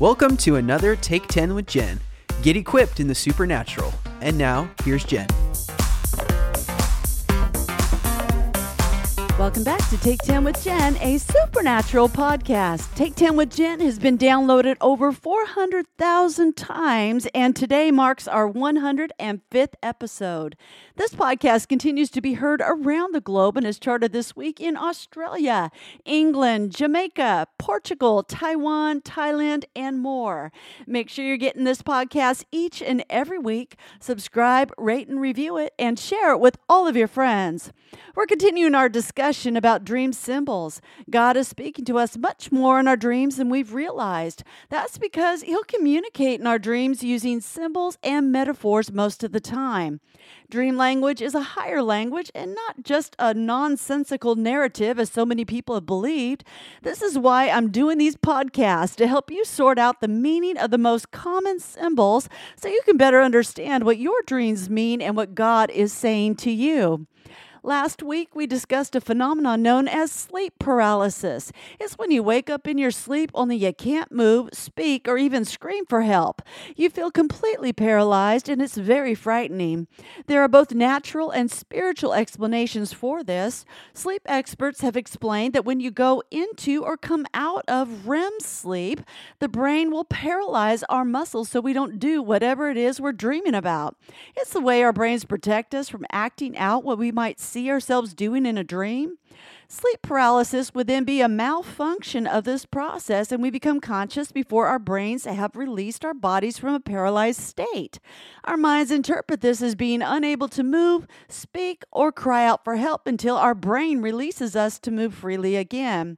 Welcome to another Take 10 with Jen. Get equipped in the supernatural. And now, here's Jen. Welcome back to Take 10 with Jen, a supernatural podcast. Take 10 with Jen has been downloaded over 400,000 times, and today marks our 105th episode. This podcast continues to be heard around the globe and is charted this week in Australia, England, Jamaica, Portugal, Taiwan, Thailand, and more. Make sure you're getting this podcast each and every week. Subscribe, rate, and review it, and share it with all of your friends. We're continuing our discussion about dream symbols. God is speaking to us much more in our dreams than we've realized. That's because He'll communicate in our dreams using symbols and metaphors most of the time. Dream language is a higher language and not just a nonsensical narrative, as so many people have believed. This is why I'm doing these podcasts to help you sort out the meaning of the most common symbols so you can better understand what your dreams mean and what God is saying to you. Last week, we discussed a phenomenon known as sleep paralysis. It's when you wake up in your sleep only you can't move, speak, or even scream for help. You feel completely paralyzed, and it's very frightening. There are both natural and spiritual explanations for this. Sleep experts have explained that when you go into or come out of REM sleep, the brain will paralyze our muscles so we don't do whatever it is we're dreaming about. It's the way our brains protect us from acting out what we might see ourselves doing in a dream? Sleep paralysis would then be a malfunction of this process, and we become conscious before our brains have released our bodies from a paralyzed state. Our minds interpret this as being unable to move, speak, or cry out for help until our brain releases us to move freely again.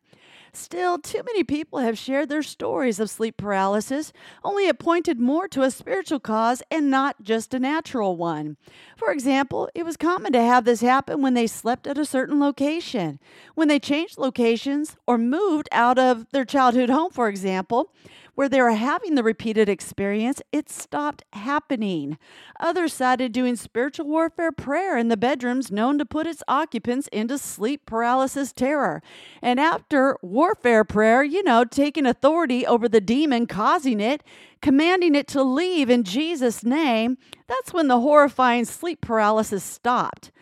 Still, too many people have shared their stories of sleep paralysis, only it pointed more to a spiritual cause and not just a natural one. For example, it was common to have this happen when they slept at a certain location. When they changed locations or moved out of their childhood home, for example, where they were having the repeated experience, it stopped happening. Others cited doing spiritual warfare prayer in the bedrooms known to put its occupants into sleep paralysis terror. And after warfare prayer, you know, taking authority over the demon causing it, commanding it to leave in Jesus' name, that's when the horrifying sleep paralysis stopped.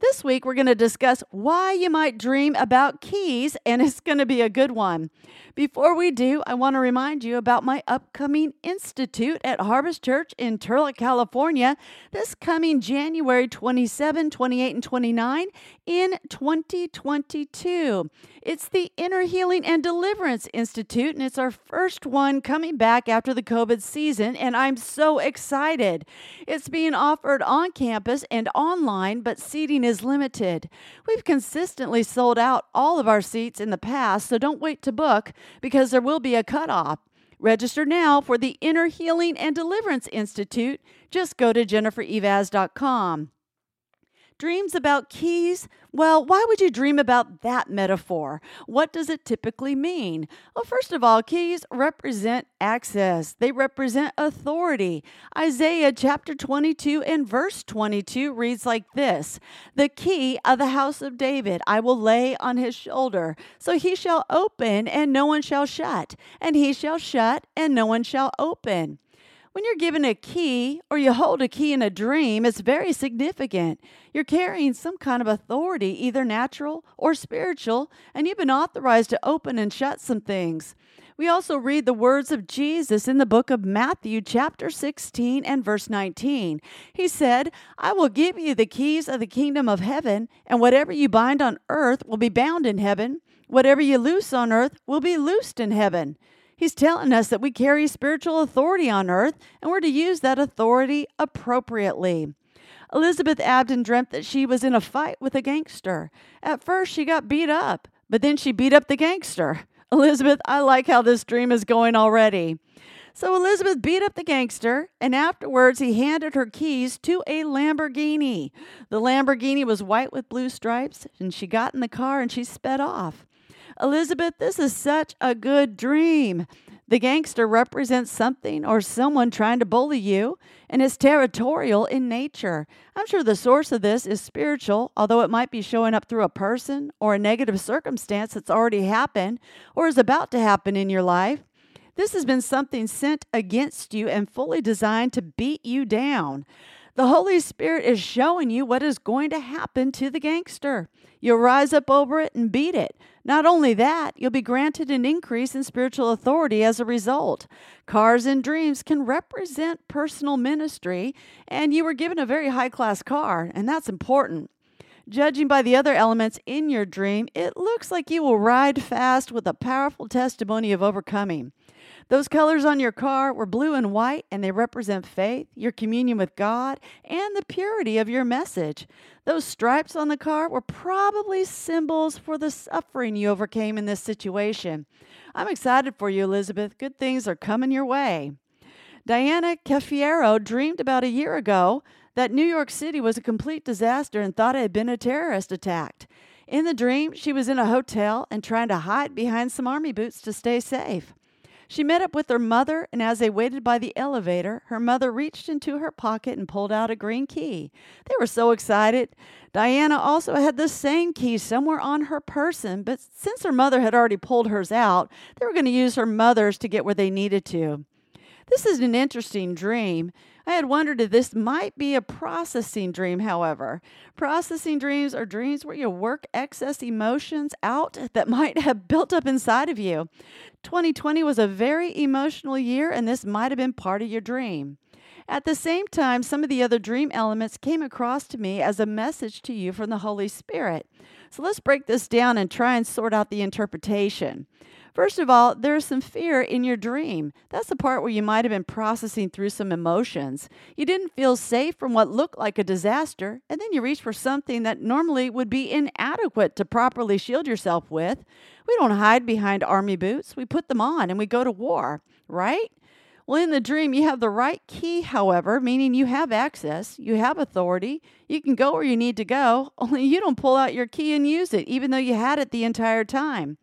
This week, we're going to discuss why you might dream about keys, and it's going to be a good one. Before we do, I want to remind you about my upcoming institute at Harvest Church in Turlock, California, this coming January 27, 28, and 29 in 2022. It's the Inner Healing and Deliverance Institute, and it's our first one coming back after the COVID season, and I'm so excited. It's being offered on campus and online, but seating is limited. We've consistently sold out all of our seats in the past, so don't wait to book because there will be a cutoff. Register now for the Inner Healing and Deliverance Institute. Just go to jennifereivaz.com. Dreams about keys? Well, why would you dream about that metaphor? What does it typically mean? Well, first of all, keys represent access, they represent authority. Isaiah chapter 22 and verse 22 reads like this The key of the house of David I will lay on his shoulder, so he shall open and no one shall shut, and he shall shut and no one shall open. When you're given a key or you hold a key in a dream, it's very significant. You're carrying some kind of authority, either natural or spiritual, and you've been authorized to open and shut some things. We also read the words of Jesus in the book of Matthew, chapter 16 and verse 19. He said, I will give you the keys of the kingdom of heaven, and whatever you bind on earth will be bound in heaven, whatever you loose on earth will be loosed in heaven. He's telling us that we carry spiritual authority on earth and we're to use that authority appropriately. Elizabeth Abden dreamt that she was in a fight with a gangster. At first, she got beat up, but then she beat up the gangster. Elizabeth, I like how this dream is going already. So Elizabeth beat up the gangster, and afterwards he handed her keys to a Lamborghini. The Lamborghini was white with blue stripes, and she got in the car and she sped off. Elizabeth, this is such a good dream. The gangster represents something or someone trying to bully you and is territorial in nature. I'm sure the source of this is spiritual, although it might be showing up through a person or a negative circumstance that's already happened or is about to happen in your life. This has been something sent against you and fully designed to beat you down. The Holy Spirit is showing you what is going to happen to the gangster. You'll rise up over it and beat it. Not only that, you'll be granted an increase in spiritual authority as a result. Cars and dreams can represent personal ministry, and you were given a very high class car, and that's important. Judging by the other elements in your dream, it looks like you will ride fast with a powerful testimony of overcoming. Those colors on your car were blue and white, and they represent faith, your communion with God, and the purity of your message. Those stripes on the car were probably symbols for the suffering you overcame in this situation. I'm excited for you, Elizabeth. Good things are coming your way. Diana Cafiero dreamed about a year ago that New York City was a complete disaster and thought it had been a terrorist attack. In the dream, she was in a hotel and trying to hide behind some army boots to stay safe. She met up with her mother, and as they waited by the elevator, her mother reached into her pocket and pulled out a green key. They were so excited. Diana also had the same key somewhere on her person, but since her mother had already pulled hers out, they were going to use her mother's to get where they needed to. This is an interesting dream. I had wondered if this might be a processing dream, however. Processing dreams are dreams where you work excess emotions out that might have built up inside of you. 2020 was a very emotional year, and this might have been part of your dream. At the same time, some of the other dream elements came across to me as a message to you from the Holy Spirit. So let's break this down and try and sort out the interpretation. First of all, there's some fear in your dream. That's the part where you might have been processing through some emotions. You didn't feel safe from what looked like a disaster, and then you reach for something that normally would be inadequate to properly shield yourself with. We don't hide behind army boots, we put them on and we go to war, right? Well, in the dream, you have the right key, however, meaning you have access, you have authority, you can go where you need to go, only you don't pull out your key and use it, even though you had it the entire time.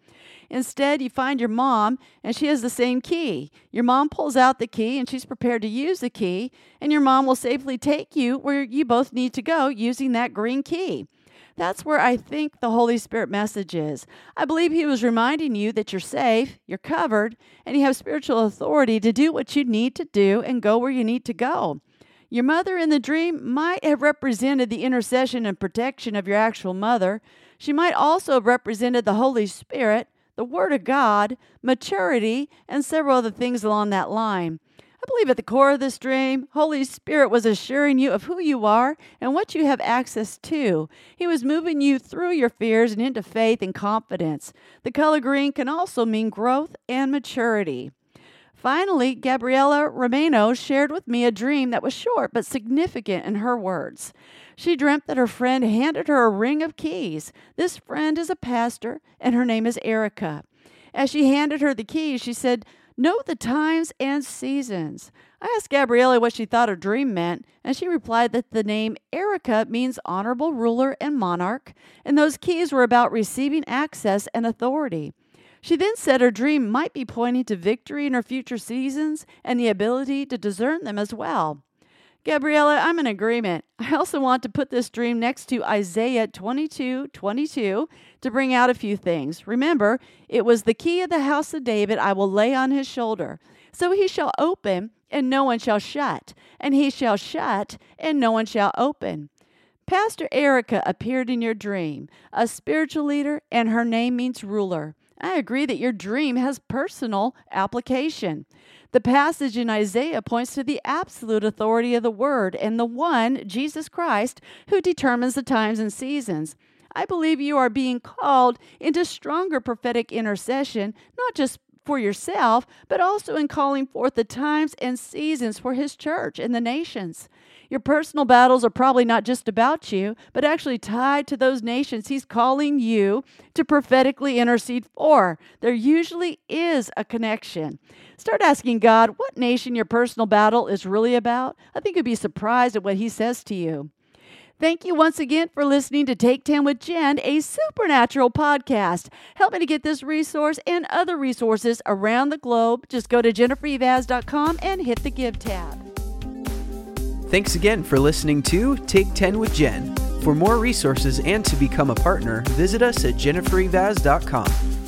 Instead, you find your mom and she has the same key. Your mom pulls out the key and she's prepared to use the key, and your mom will safely take you where you both need to go using that green key. That's where I think the Holy Spirit message is. I believe He was reminding you that you're safe, you're covered, and you have spiritual authority to do what you need to do and go where you need to go. Your mother in the dream might have represented the intercession and protection of your actual mother. She might also have represented the Holy Spirit, the Word of God, maturity, and several other things along that line. I believe at the core of this dream, Holy Spirit was assuring you of who you are and what you have access to. He was moving you through your fears and into faith and confidence. The color green can also mean growth and maturity. Finally, Gabriela Romano shared with me a dream that was short but significant in her words. She dreamt that her friend handed her a ring of keys. This friend is a pastor, and her name is Erica. As she handed her the keys, she said, Note the times and seasons. I asked Gabriella what she thought her dream meant, and she replied that the name Erica means honorable ruler and monarch, and those keys were about receiving access and authority. She then said her dream might be pointing to victory in her future seasons and the ability to discern them as well. Gabriella, I'm in agreement. I also want to put this dream next to Isaiah 22 22 to bring out a few things. Remember, it was the key of the house of David I will lay on his shoulder. So he shall open, and no one shall shut, and he shall shut, and no one shall open. Pastor Erica appeared in your dream, a spiritual leader, and her name means ruler. I agree that your dream has personal application. The passage in Isaiah points to the absolute authority of the Word and the one, Jesus Christ, who determines the times and seasons. I believe you are being called into stronger prophetic intercession, not just for yourself, but also in calling forth the times and seasons for His church and the nations. Your personal battles are probably not just about you, but actually tied to those nations He's calling you to prophetically intercede for. There usually is a connection. Start asking God what nation your personal battle is really about. I think you'd be surprised at what He says to you. Thank you once again for listening to Take 10 with Jen, a supernatural podcast. Help me to get this resource and other resources around the globe. Just go to jennifereivaz.com and hit the Give tab. Thanks again for listening to Take 10 with Jen. For more resources and to become a partner, visit us at jennifereivaz.com.